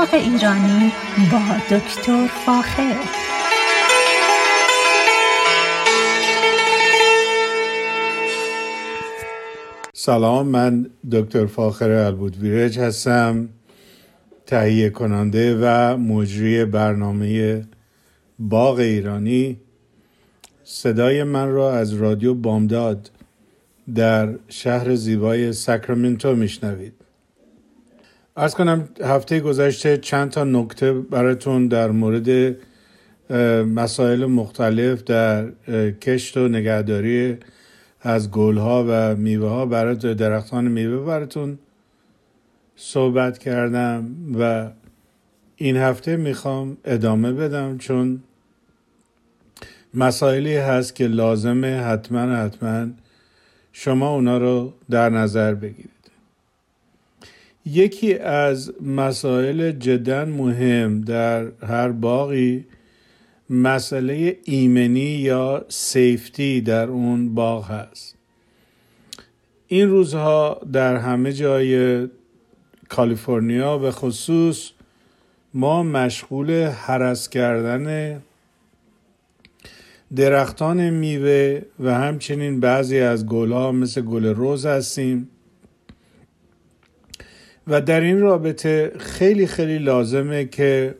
باغ ایرانی با دکتر فاخر. سلام من دکتر فاخر البودویرج هستم تهیه کننده و مجری برنامه باغ ایرانی. صدای من را از رادیو بامداد در شهر زیبای ساکرامنتو میشنوید. ارز کنم هفته گذشته چند تا نکته براتون در مورد مسائل مختلف در کشت و نگهداری از گلها و میوه ها برای درختان میوه براتون صحبت کردم و این هفته می‌خوام ادامه بدم چون مسائلی هست که لازمه حتما حتما شما اونا رو در نظر بگیرید. یکی از مسائل جدا مهم در هر باقی مسئله ایمنی یا سیفتی در اون باغ هست. این روزها در همه جای کالیفرنیا به خصوص ما مشغول حرس کردن درختان میوه و همچنین بعضی از گلها مثل گل روز هستیم. و در این رابطه خیلی خیلی لازمه که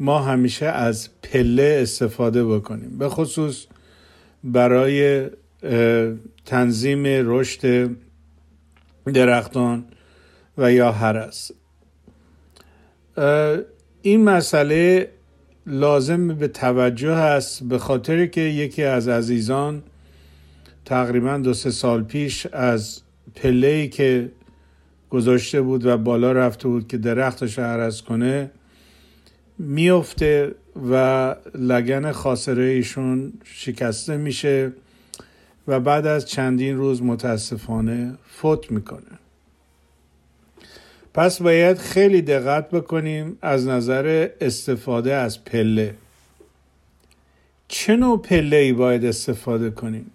ما همیشه از پله استفاده بکنیم. به خصوص برای تنظیم رشد درختان و یا هرس. این مسئله لازم به توجه هست به خاطر که یکی از عزیزان تقریبا دو سه سال پیش از پله که گذاشته بود و بالا رفته بود که درختش عرض کنه میفته و لگن خاصره ایشون شکسته میشه و بعد از چندین روز متاسفانه فوت می‌کنه. پس باید خیلی دقت بکنیم از نظر استفاده از پله. چه نوع پله ای باید استفاده کنیم؟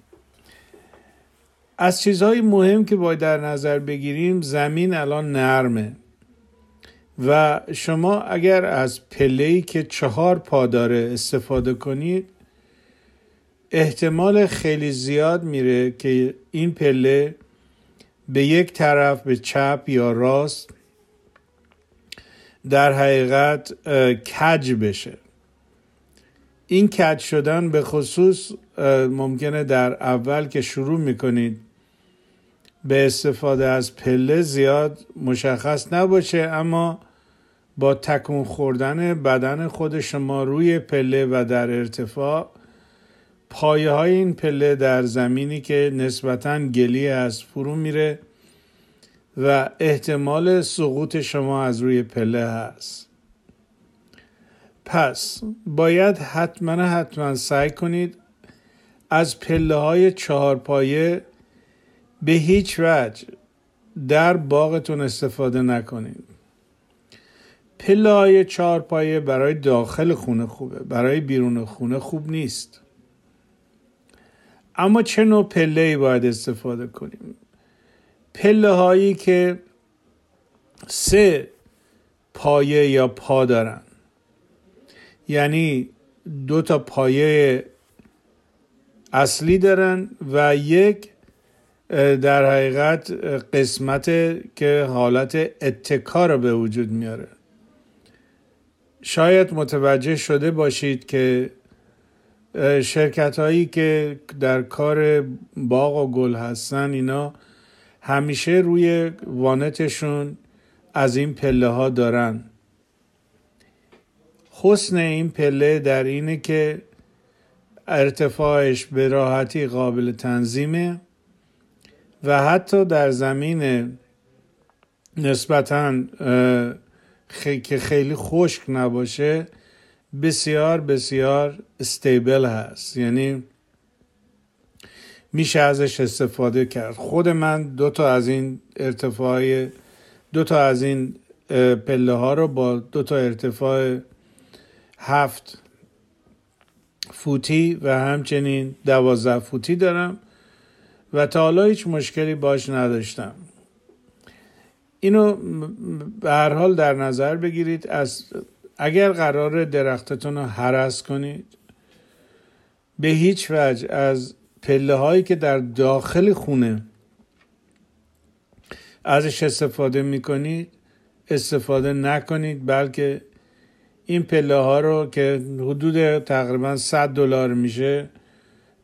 از چیزهای مهم که باید در نظر بگیریم زمین الان نرمه. و شما اگر از پله که چهار پا داره استفاده کنید احتمال خیلی زیاد میره که این پله به یک طرف به چپ یا راست در حقیقت کج بشه. این کج شدن به خصوص ممکنه در اول که شروع می‌کنید به استفاده از پله زیاد مشخص نباشه اما با تکون خوردن بدن خود شما روی پله و در ارتفاع پایه های این پله در زمینی که نسبتا گلی از فرو میره و احتمال سقوط شما از روی پله هست. پس باید حتما حتما سعی کنید از پله های چهار پایه به هیچ وجه در باغتون استفاده نکنید پله های چهار پایه برای داخل خونه خوبه برای بیرون خونه خوب نیست. اما چه نوع پله ای باید استفاده کنیم؟ پله هایی که سه پایه یا پا دارن. یعنی دو تا پایه اصلی دارن و یک در حقیقت قسمت که حالت اتکا رو به وجود میاره. شاید متوجه شده باشید که شرکت هایی که در کار باغ و گل هستن اینا همیشه روی وانتشون از این پله ها دارن. حسن این پله در اینه که ارتفاعش به راحتی قابل تنظیمه. و حتی در زمین نسبتا که خیلی خشک نباشه بسیار بسیار استیبل هست. یعنی میشه ازش استفاده کرد. خود من دو تا از این ارتفاع دو تا از این پله ها رو با دو تا ارتفاع هفت فوتی و همچنین دوازده فوتی دارم. و تا حالا هیچ مشکلی باش نداشتم. اینو به هر حال در نظر بگیرید. از اگر قرار درختتون رو حرس کنید به هیچ وجه از پله هایی که در داخل خونه ازش استفاده می‌کنید استفاده نکنید بلکه این پله ها رو که حدود تقریبا 100 دلار میشه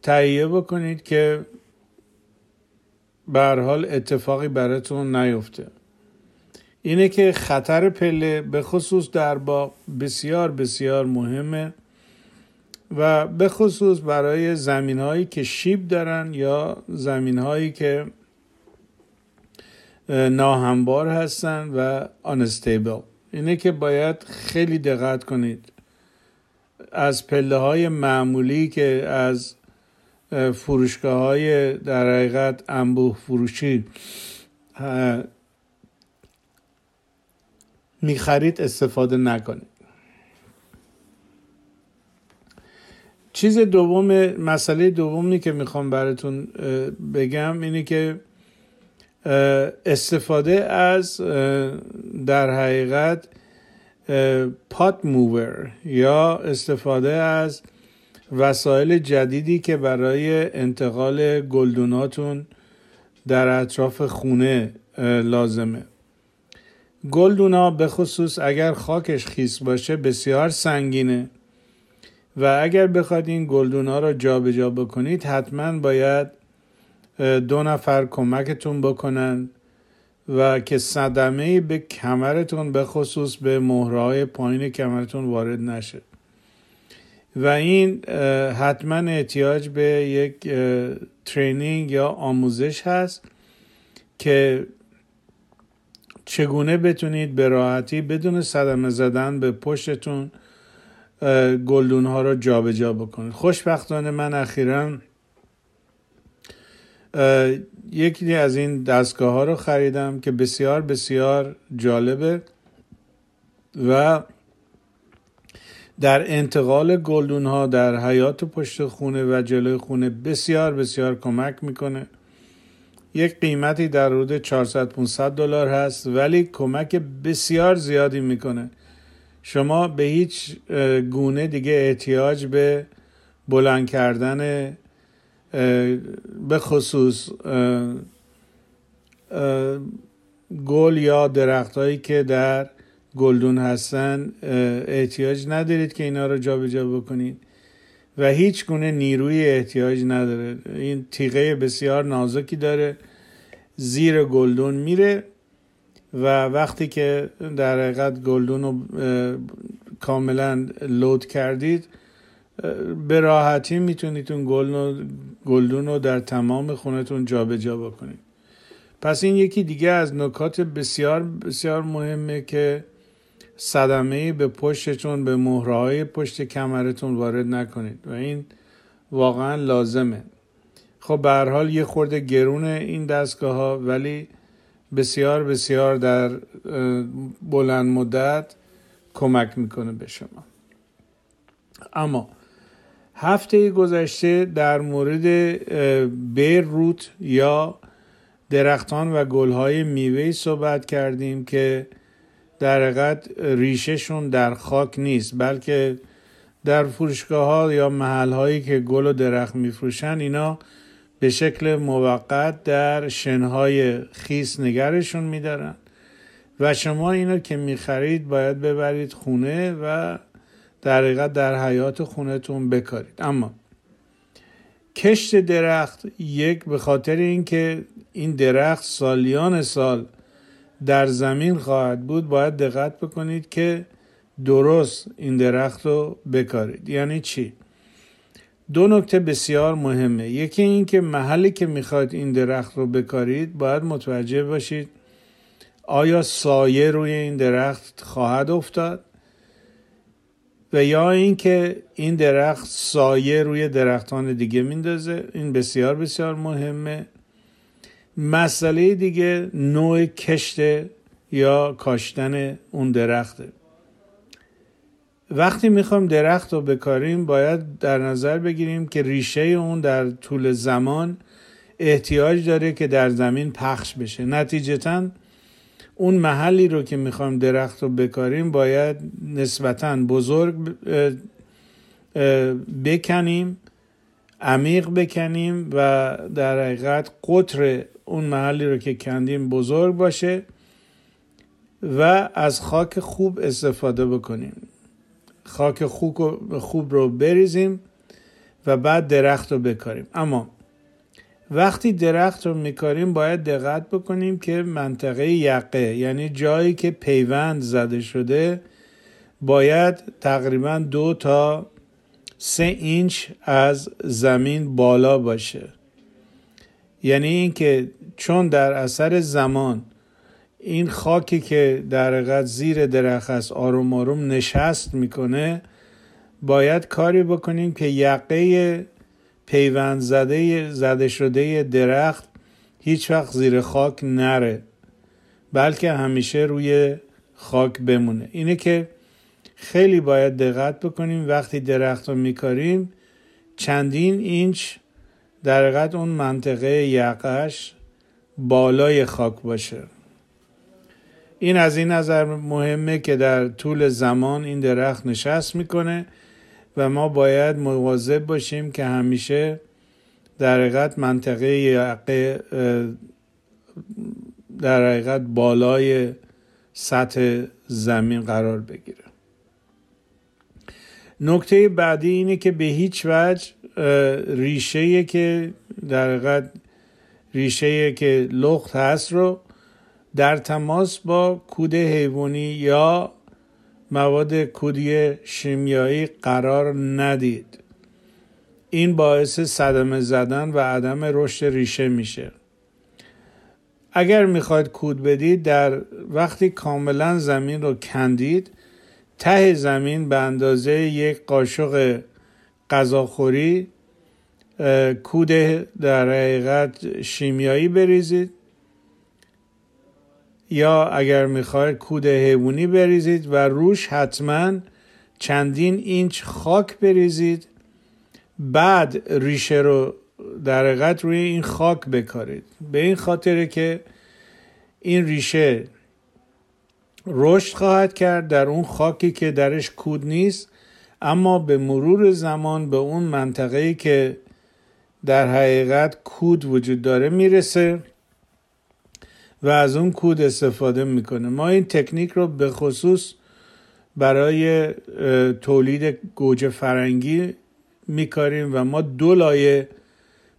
تهیه بکنید که به حال اتفاقی براتون نیفته. اینه که خطر پله به خصوص در با بسیار بسیار مهمه و به خصوص برای زمین هایی که شیب دارن یا زمین هایی که ناهمبار هستن و آنستیبل اینه که باید خیلی دقت کنید. از پله های معمولی که از فروشگاه های در حقیقت انبوه فروشی. می‌خرید استفاده نکنید. چیز دوم مسئله دومی که می‌خوام براتون بگم اینه که استفاده از در حقیقت پات موور یا استفاده از وسایل جدیدی که برای انتقال گلدوناتون در اطراف خونه لازمه. گلدونا به خصوص اگر خاکش خیس باشه بسیار سنگینه و اگر بخواید این گلدونا رو جابجا جا بکنید حتما باید دو نفر کمکتون بکنن و که صدمه به کمرتون به خصوص به مهرهای پایین کمرتون وارد نشه. و این حتما احتیاج به یک ترینینگ یا آموزش هست که چگونه بتونید به راحتی بدون صدمه زدن به پشتتون گلدون ها رو جابجا جا بکنید. خوشبختانه من اخیرا یکی از این دستگاه ها رو خریدم که بسیار بسیار جالبه و در انتقال گلدون ها در حیات پشت خونه و جلوی خونه بسیار بسیار کمک می‌کنه. یک قیمتی در حدود 400 500 دلار هست ولی کمک بسیار زیادی می‌کنه. شما به هیچ گونه دیگه احتیاج به بلند کردن به خصوص گل یا درخت هایی که در گلدون هستن احتیاج ندارید که اینا رو جابجا جا بکنید. و هیچ گونه نیروی احتیاج نداره. این تیغه بسیار نازکی داره. زیر گلدون میره و وقتی که در حقیقت گلدون رو کاملا لود کردید به راحتی می‌تونید اون گلدون رو در تمام خونتون جابجا جا بکنید. پس این یکی دیگه از نکات بسیار بسیار مهمه که صدمه به پشتتون به مهرهای پشت کمرتون وارد نکنید و این واقعا لازمه. خب به حال یه خورده گرون این دستگاه ها ولی بسیار بسیار در بلند مدت کمک می‌کنه به شما. اما هفته گذشته در مورد بیر روت یا درختان و گلهای میوه صحبت کردیم که در حقیقت ریشهشون در خاک نیست بلکه در فروشگاه ها یا محل هایی که گل و درخت میفروشن اینا به شکل موقت در شنهای خیس نگرشون میدارن. و شما اینو که می‌خرید باید ببرید خونه و در حقیقت در حیات خونتون بکارید. اما کشت درخت یک به خاطر اینکه این درخت سالیان سال در زمین خواهد بود باید دقت بکنید که درست این درخت رو بکارید. یعنی چی؟ دو نکته بسیار مهمه. یکی اینکه محلی که می‌خواید این درخت رو بکارید باید متوجه باشید آیا سایه روی این درخت خواهد افتاد و یا اینکه این درخت سایه روی درختان دیگه میندازه. این بسیار بسیار مهمه. مسئله دیگه نوع کشت یا کاشتن اون درخته. وقتی می‌خوام درخت رو بکاریم باید در نظر بگیریم که ریشه اون در طول زمان احتیاج داره که در زمین پخش بشه. نتیجتا اون محلی رو که می‌خوایم درخت رو بکاریم باید نسبتا بزرگ بکنیم. عمیق بکنیم و در حقیقت قطر اون محلی رو که کندیم بزرگ باشه و از خاک خوب استفاده بکنیم. خاک خوب رو بریزیم و بعد درخت رو بکاریم. اما وقتی درخت رو میکاریم باید دقت بکنیم که منطقه یقه یعنی جایی که پیوند زده شده باید تقریبا دو تا سه اینچ از زمین بالا باشه. یعنی اینکه چون در اثر زمان این خاکی که در حقیقت زیر درخت است آروم آروم نشست می‌کنه باید کاری بکنیم که یقه پیوند زده زده شده درخت هیچ وقت زیر خاک نره بلکه همیشه روی خاک بمونه. اینه که خیلی باید دقت بکنیم. وقتی درخت رو میکاریم چندین اینچ در حقیقت اون منطقه یقش بالای خاک باشه. این از این نظر مهمه که در طول زمان این درخت نشست می‌کنه و ما باید مواظب باشیم که همیشه در حقیقت منطقه یقه در حقیقت بالای سطح زمین قرار بگیره. نکته بعدی اینه که به هیچ وجه ریشه که در حقیقت ریشه که لخت هست رو در تماس با کود حیوانی یا مواد کودی شیمیایی قرار ندید. این باعث صدمه زدن و عدم رشد ریشه میشه. اگر می‌خواید کود بدید در وقتی کاملا زمین رو کندید ته زمین به اندازه یک قاشق غذاخوری کود در حقیقت شیمیایی بریزید. یا اگر می‌خواید کود حیوانی بریزید و روش حتما چندین اینچ خاک بریزید. بعد ریشه رو در حقیقت روی این خاک بکارید. به این خاطره که این ریشه رشد خواهد کرد در اون خاکی که درش کود نیست اما به مرور زمان به اون منطقه‌ای که در حقیقت کود وجود داره می‌رسه و از اون کود استفاده می‌کنه. ما این تکنیک رو به خصوص برای تولید گوجه فرنگی میکاریم و ما دو لایه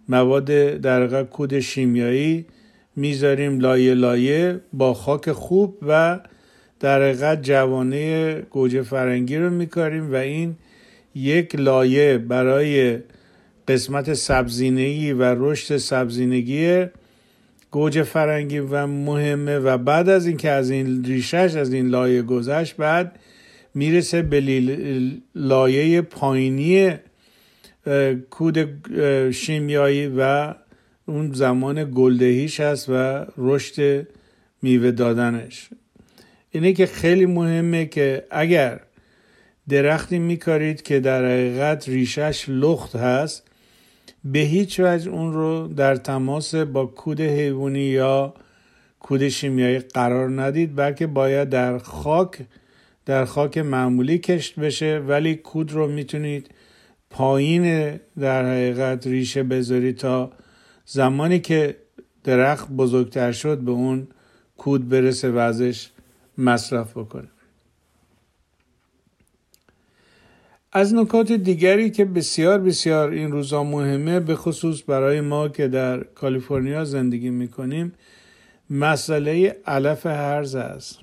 مواد در کود شیمیایی می‌ذاریم لایه لایه با خاک خوب و در حقیقت جوانه گوجه فرنگی رو میکاریم و این یک لایه برای قسمت سبزینگی و رشد سبزینگی گوجه فرنگی و مهمه و بعد از اینکه از این ریشش از این لایه گذشت بعد می‌رسه به لایه پایینی کود شیمیایی و اون زمان گلدهیش هست و رشد میوه دادنش. اینه که خیلی مهمه که اگر درختی میکارید که در حقیقت ریشش لخت هست به هیچ وجه اون رو در تماس با کود حیوانی یا کود شیمیایی قرار ندید بلکه باید در خاک در خاک معمولی کشت بشه ولی کود رو می‌تونید پایین در حقیقت ریشه بذارید تا زمانی که درخت بزرگتر شد به اون کود برسه و ازش مصرف بکنه. از نکات دیگری که بسیار بسیار این روزا مهمه به خصوص برای ما که در کالیفرنیا زندگی می‌کنیم مسئله علف هرز است.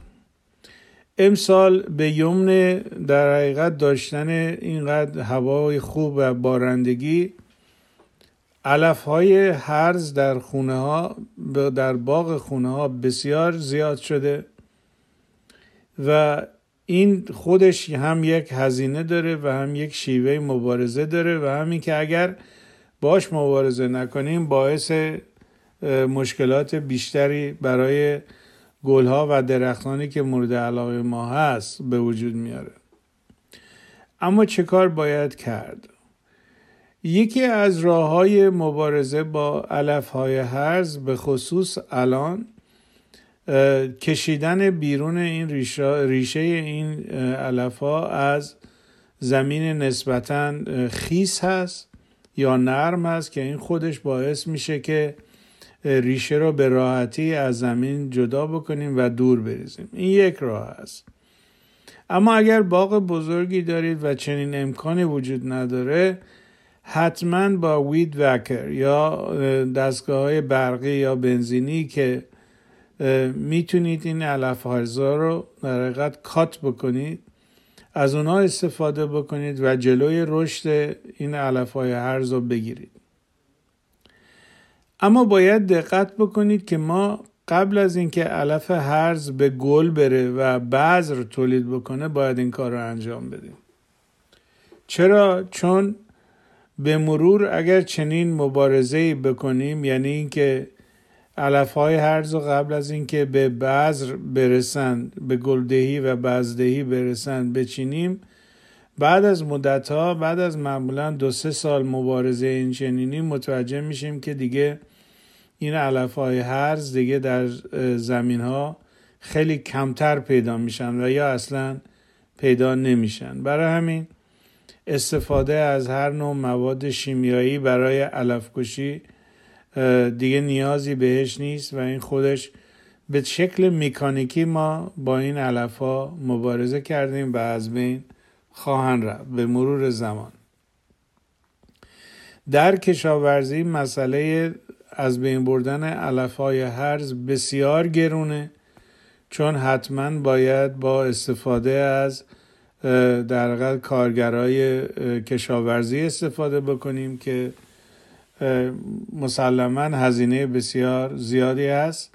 امسال به یمن در حقیقت داشتن اینقدر هوای خوب و بارندگی علف های هرز در خونه ها در باغ خونه ها بسیار زیاد شده. و این خودش هم یک هزینه داره و هم یک شیوه مبارزه داره و همین که اگر باش مبارزه نکنیم باعث مشکلات بیشتری برای گلها و درختانی که مورد علاقه ما هست به وجود میاره. اما چه کار باید کرد؟ یکی از راه های مبارزه با علف های هرز به خصوص الان کشیدن بیرون این ریشه این علف ها از زمین نسبتا خیس هست یا نرم هست که این خودش باعث میشه که ریشه رو به راحتی از زمین جدا بکنیم و دور بریزیم. این یک راه است. اما اگر باغ بزرگی دارید و چنین امکانی وجود نداره حتما با وید وکر یا دستگاه های برقی یا بنزینی که می‌تونید این علف رو در حقیقت کات بکنید. از اونها استفاده بکنید و جلوی رشد این علف های هرز رو بگیرید. اما باید دقت بکنید که ما قبل از اینکه علف هرز به گل بره و بذر تولید بکنه باید این کار رو انجام بدیم. چرا؟ چون به مرور اگر چنین مبارزه بکنیم یعنی اینکه علف های هرز قبل از اینکه به بذر برسند به گلدهی و بزدهی برسند بچینیم. بعد از مدت ها بعد از معمولا دو سه سال مبارزه این چنینی متوجه میشیم که دیگه این علف های هرز دیگه در زمین ها خیلی کمتر پیدا میشن و یا اصلا پیدا نمیشن. برای همین استفاده از هر نوع مواد شیمیایی برای علف کشی دیگه نیازی بهش نیست و این خودش به شکل مکانیکی ما با این علف ها مبارزه کردیم و از بین خواهند رفت به مرور زمان. در کشاورزی مسئله از بین بردن علف های هرز بسیار گرونه چون حتما باید با استفاده از در کارگرای کشاورزی استفاده بکنیم که مسلما هزینه بسیار زیادی است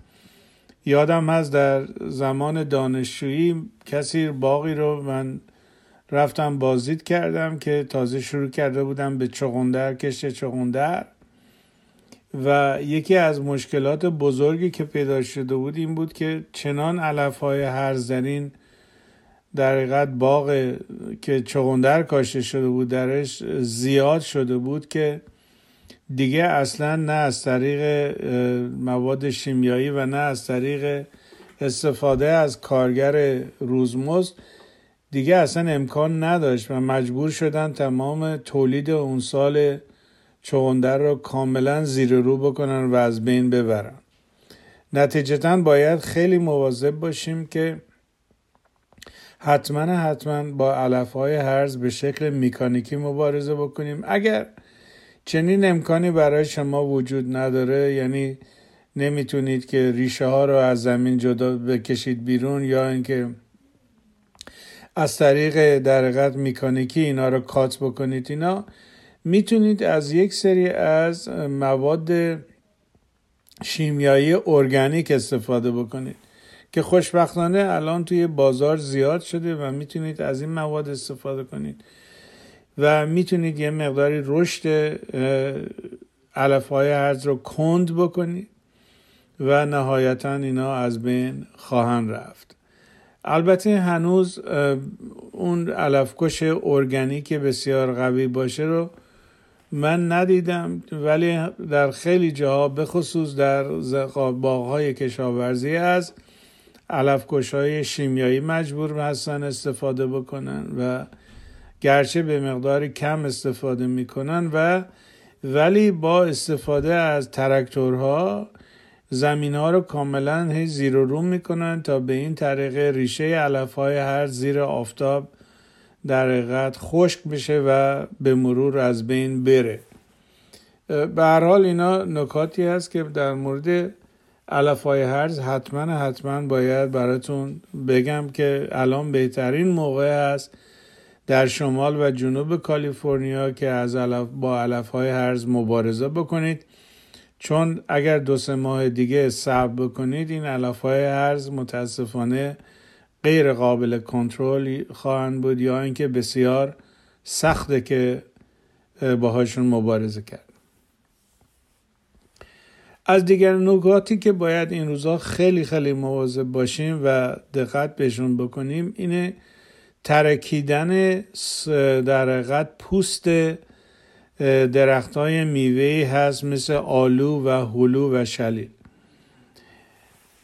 یادم هست در زمان دانشجویی کسی باقی رو من رفتم بازدید کردم که تازه شروع کرده بودم به چغندر کشت چغندر. و یکی از مشکلات بزرگی که پیدا شده بود این بود که چنان علف های هرزنین در حقیقت باغ که چغندر کاشته شده بود درش زیاد شده بود که دیگه اصلا نه از طریق مواد شیمیایی و نه از طریق استفاده از کارگر روزمزد. دیگه اصلا امکان نداشت و مجبور شدن تمام تولید اون سال چغندر رو کاملا زیر رو بکنن و از بین ببرن. نتیجتا باید خیلی مواظب باشیم که حتما حتما با علف های هرز به شکل میکانیکی مبارزه بکنیم. اگر چنین امکانی برای شما وجود نداره؟ یعنی نمی‌تونید که ریشه ها رو از زمین جدا بکشید بیرون یا اینکه از طریق درقت میکانیکی اینا رو کات بکنید؟ اینا می‌تونید از یک سری از مواد شیمیایی ارگانیک استفاده بکنید که خوشبختانه الان توی بازار زیاد شده و می‌تونید از این مواد استفاده کنید. و می‌تونید یه مقداری رشد علف های هرز رو کند بکنید و نهایتا اینا از بین خواهند رفت. البته هنوز اون علفکش ارگانیک بسیار قوی باشه رو من ندیدم ولی در خیلی جاها خصوص در باغهای کشاورزی از علفکش های شیمیایی مجبور هستن استفاده بکنن و گرچه به مقدار کم استفاده می‌کنن و ولی با استفاده از ترکتورها زمین ها رو کاملا هی زیر و روم می‌کنن تا به این طریق ریشه علف های هر زیر آفتاب در حقیقت خشک بشه و به مرور از بین بره. به هر حال اینا نکاتی هست که در مورد علف های هرز حتما حتما باید براتون بگم که الان بهترین موقع است در شمال و جنوب کالیفرنیا که از علف با علف های هرز مبارزه بکنید. چون اگر دو سه ماه دیگه صبر بکنید این علف های هرز متاسفانه غیر قابل کنترل خواهند بود یا اینکه بسیار سخته که باهاشون مبارزه کرد. از دیگر نکاتی که باید این روزها خیلی خیلی مواظب باشیم و دقت بهشون بکنیم اینه ترکیدن در حقیقت پوست درخت های میوه هست مثل آلو و هلو و شلیل.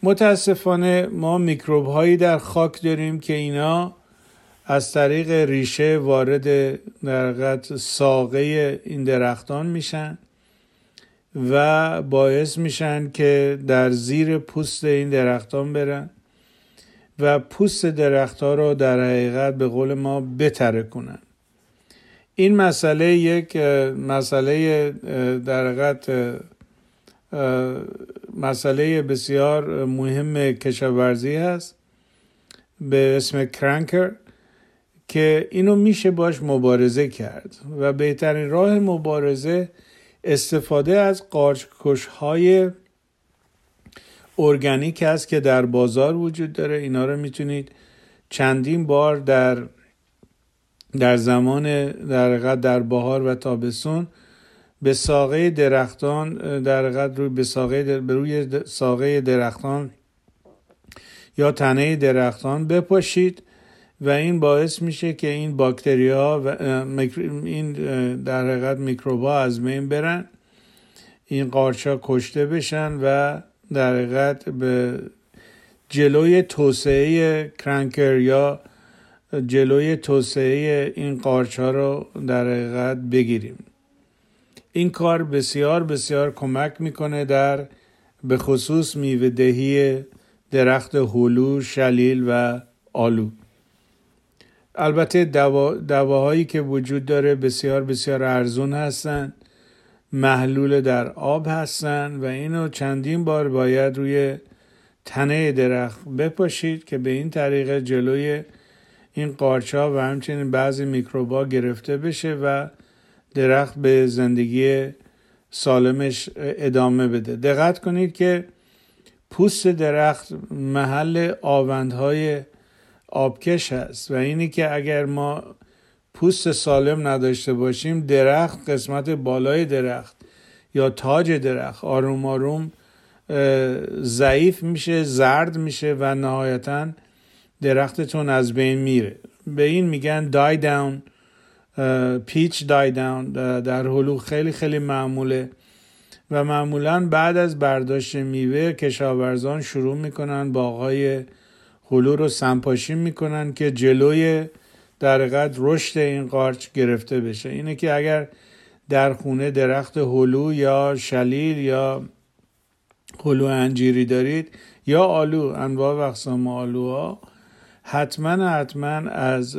متاسفانه ما میکروب هایی در خاک داریم که اینا از طریق ریشه وارد در ساقه این درختان میشن و باعث میشن که در زیر پوست این درختان برن. و پوست درختها رو در حقیقت به قول ما بتره کنن. این مسئله یک مسئله در حقیقت مسئله بسیار مهم کشاورزی هست به اسم کرانکر که اینو میشه باش مبارزه کرد و بهترین راه مبارزه استفاده از قارچکش های ارگانیک است که در بازار وجود داره. اینا رو می‌تونید چندین بار در در زمان در در بهار و تابستون به ساقه درختان در روی به ساقه به روی ساقه درختان یا تنه درختان بپاشید و این باعث میشه که این باکتری ها و این در حقیقت میکروبا از بین برن این قارچا کشته بشن و در حقیقت به جلوی توسعه کرانکر یا جلوی توسعه این قارچا رو در حقیقت بگیریم. این کار بسیار بسیار کمک می‌کنه در به خصوص میوه دهی درخت هلو، شلیل و آلو. البته دوا، دواهایی که وجود داره بسیار بسیار ارزون هستند محلول در آب هستند و اینو چندین بار باید روی تنه درخت بپاشید که به این طریق جلوی این قارچا و همچنین بعضی میکروبا گرفته بشه و درخت به زندگی سالمش ادامه بده. دقت کنید که پوست درخت محل آوندهای آبکش هست و اینی که اگر ما پوست سالم نداشته باشیم درخت قسمت بالای درخت یا تاج درخت آروم آروم ضعیف میشه زرد میشه و نهایتا درختتون از بین میره. به این میگن دای داون پیچ دای داون در هلو خیلی خیلی معموله و معمولا بعد از برداشت میوه کشاورزان شروع می‌کنن باقای هلو رو سمپاشی می‌کنن که جلوی در رشد این قارچ گرفته بشه. اینه که اگر در خونه درخت هلو یا شلیل یا هلو انجیری دارید یا آلو انواع و اقسام آلوها حتما حتما از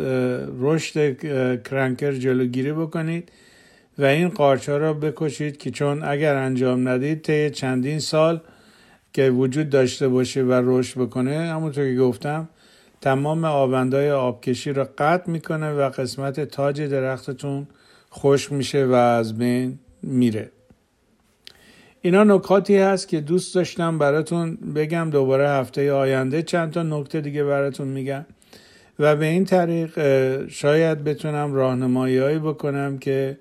رشد کرنکر جلوگیری بکنید و این قارچ را بکشید که چون اگر انجام ندید طی چندین سال که وجود داشته باشه و رشد بکنه. همونطور که گفتم تمام آوندهای آبکشی را قطع می‌کنه و قسمت تاج درختتون خشک میشه و از بین میره. اینا نکاتی هست که دوست داشتم براتون بگم. دوباره هفته آینده چند تا نکته دیگه براتون میگم. و به این طریق شاید بتونم راهنمایی بکنم که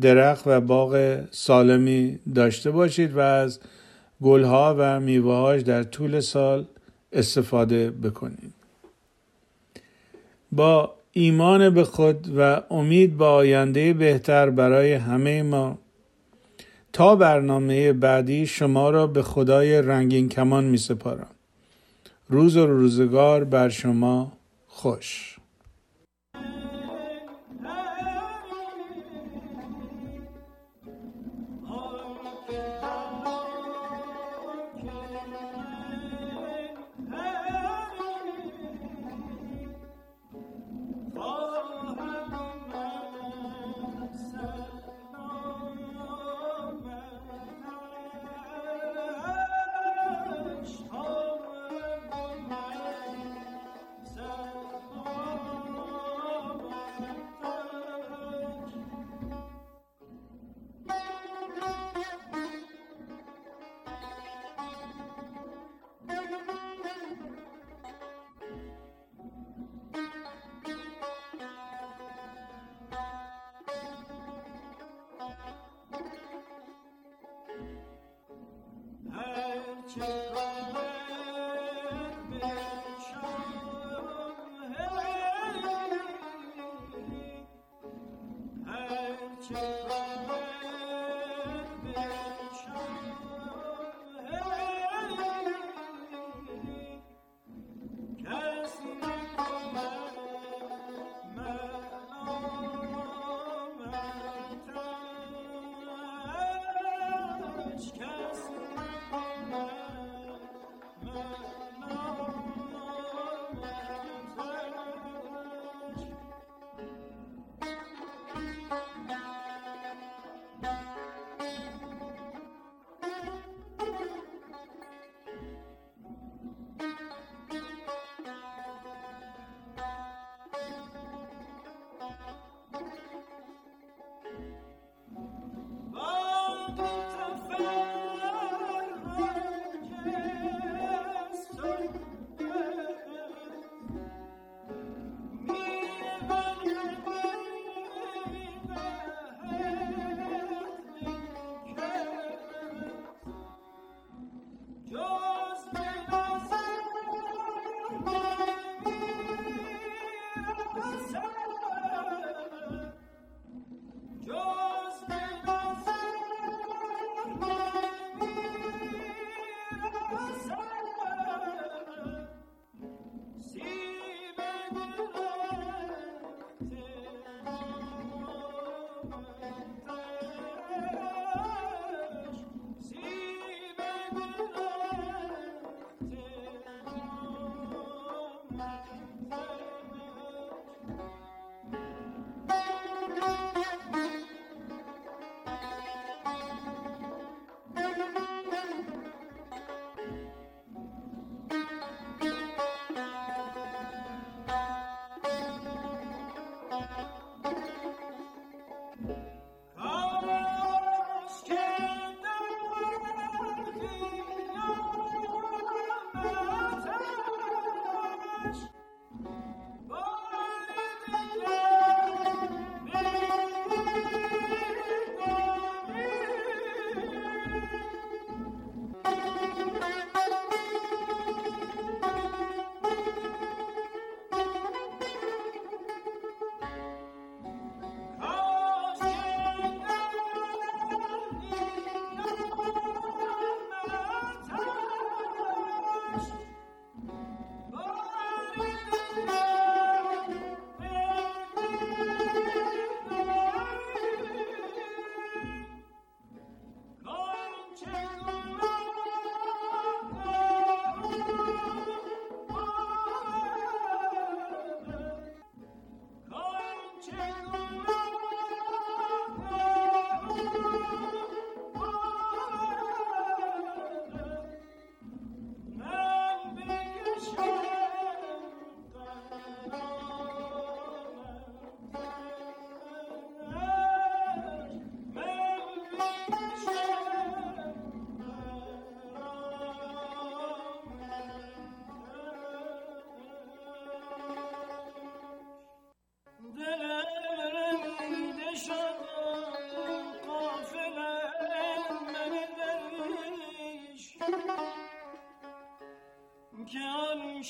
درخت و باغ سالمی داشته باشید و از گلها و میوهاش در طول سال استفاده بکنید. با ایمان به خود و امید به آینده بهتر برای همه ما تا برنامه بعدی شما را به خدای رنگین کمان می سپارم. روز و روزگار بر شما خوش 去吧。deremde şadan kafelen beni derviş Kâr